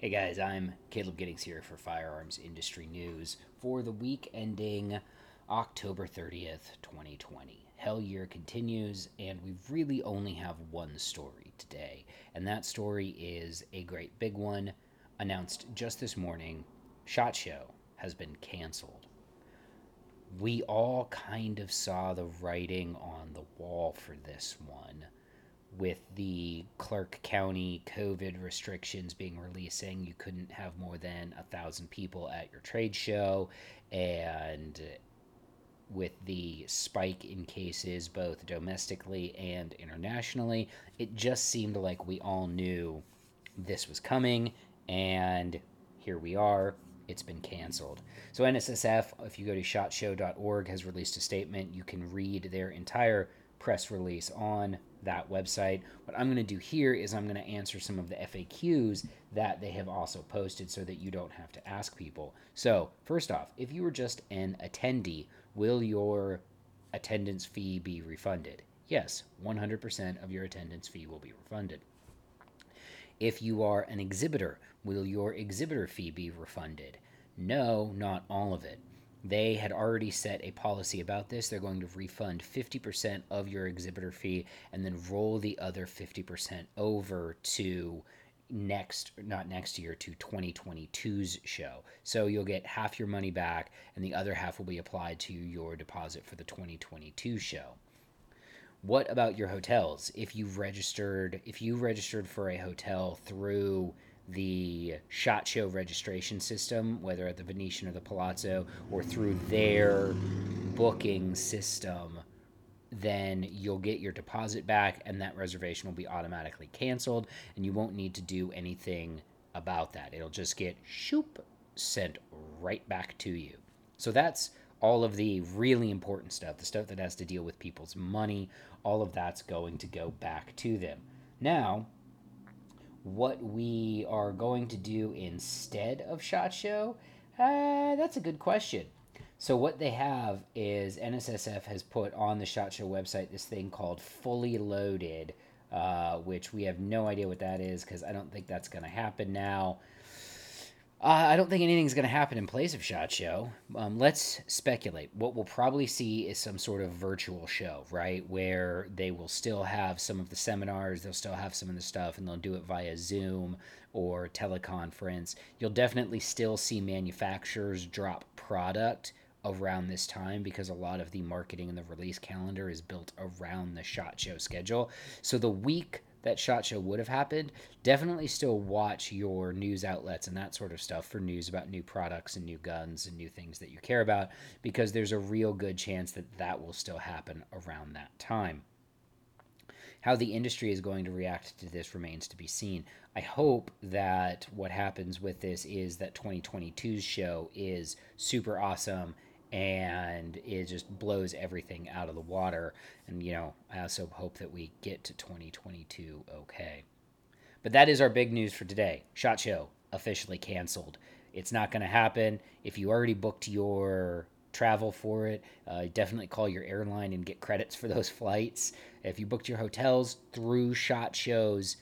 Hey guys, I'm Caleb Giddings here for Firearms Industry News for the week ending October 30th, 2020. Hell year continues, and we really only have one story today, and that story is a great big one announced just this morning. SHOT Show has been canceled. We all kind of saw the writing on the wall for this one with the Clark County COVID restrictions being released, saying you couldn't have more than a thousand people at your trade show, and with the spike in cases both domestically and internationally, it just seemed like we all knew this was coming, and here we are. It's been canceled. So, NSSF, if you go to shotshow.org, has released a statement. You can read their entire press release on that website. What I'm going to do here is I'm going to answer some of the FAQs that they have also posted so that you don't have to ask people. So, first off, if you were just an attendee, will your attendance fee be refunded? Yes, 100% of your attendance fee will be refunded. If you are an exhibitor, will your exhibitor fee be refunded? No, not all of it. They had already set a policy about this. They're going to refund 50% of your exhibitor fee and then roll the other 50% over to next not next year to 2022's show. So you'll get half your money back and the other half will be applied to your deposit for the 2022 show. What about your hotels? If you've registered if you registered for a hotel through the shot show registration system, whether at the Venetian or the Palazzo or through their booking system, then you'll get your deposit back and that reservation will be automatically canceled and you won't need to do anything about that. It'll just get shoop sent right back to you. So that's all of the really important stuff, the stuff that has to deal with people's money, all of that's going to go back to them. Now, what we are going to do instead of SHOT Show, uh, that's a good question. So what they have is NSSF has put on the SHOT Show website this thing called Fully Loaded, uh, which we have no idea what that is because I don't think that's going to happen now. Uh, I don't think anything's going to happen in place of SHOT Show. Um, let's speculate. What we'll probably see is some sort of virtual show, right? Where they will still have some of the seminars, they'll still have some of the stuff, and they'll do it via Zoom or teleconference. You'll definitely still see manufacturers drop product around this time because a lot of the marketing and the release calendar is built around the SHOT Show schedule. So the week that shot show would have happened, definitely still watch your news outlets and that sort of stuff for news about new products and new guns and new things that you care about because there's a real good chance that that will still happen around that time. How the industry is going to react to this remains to be seen. I hope that what happens with this is that 2022's show is super awesome and it just blows everything out of the water. And, you know, I also hope that we get to 2022 okay. But that is our big news for today. SHOT Show officially canceled. It's not going to happen. If you already booked your travel for it, uh, definitely call your airline and get credits for those flights. If you booked your hotels through SHOT Shows,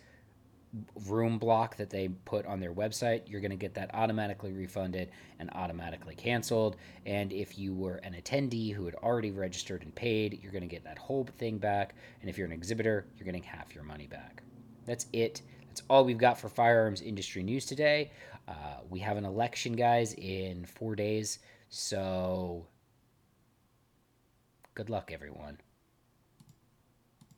room block that they put on their website, you're going to get that automatically refunded and automatically canceled. And if you were an attendee who had already registered and paid, you're going to get that whole thing back. And if you're an exhibitor, you're getting half your money back. That's it. That's all we've got for firearms industry news today. Uh, we have an election, guys, in four days. So good luck, everyone.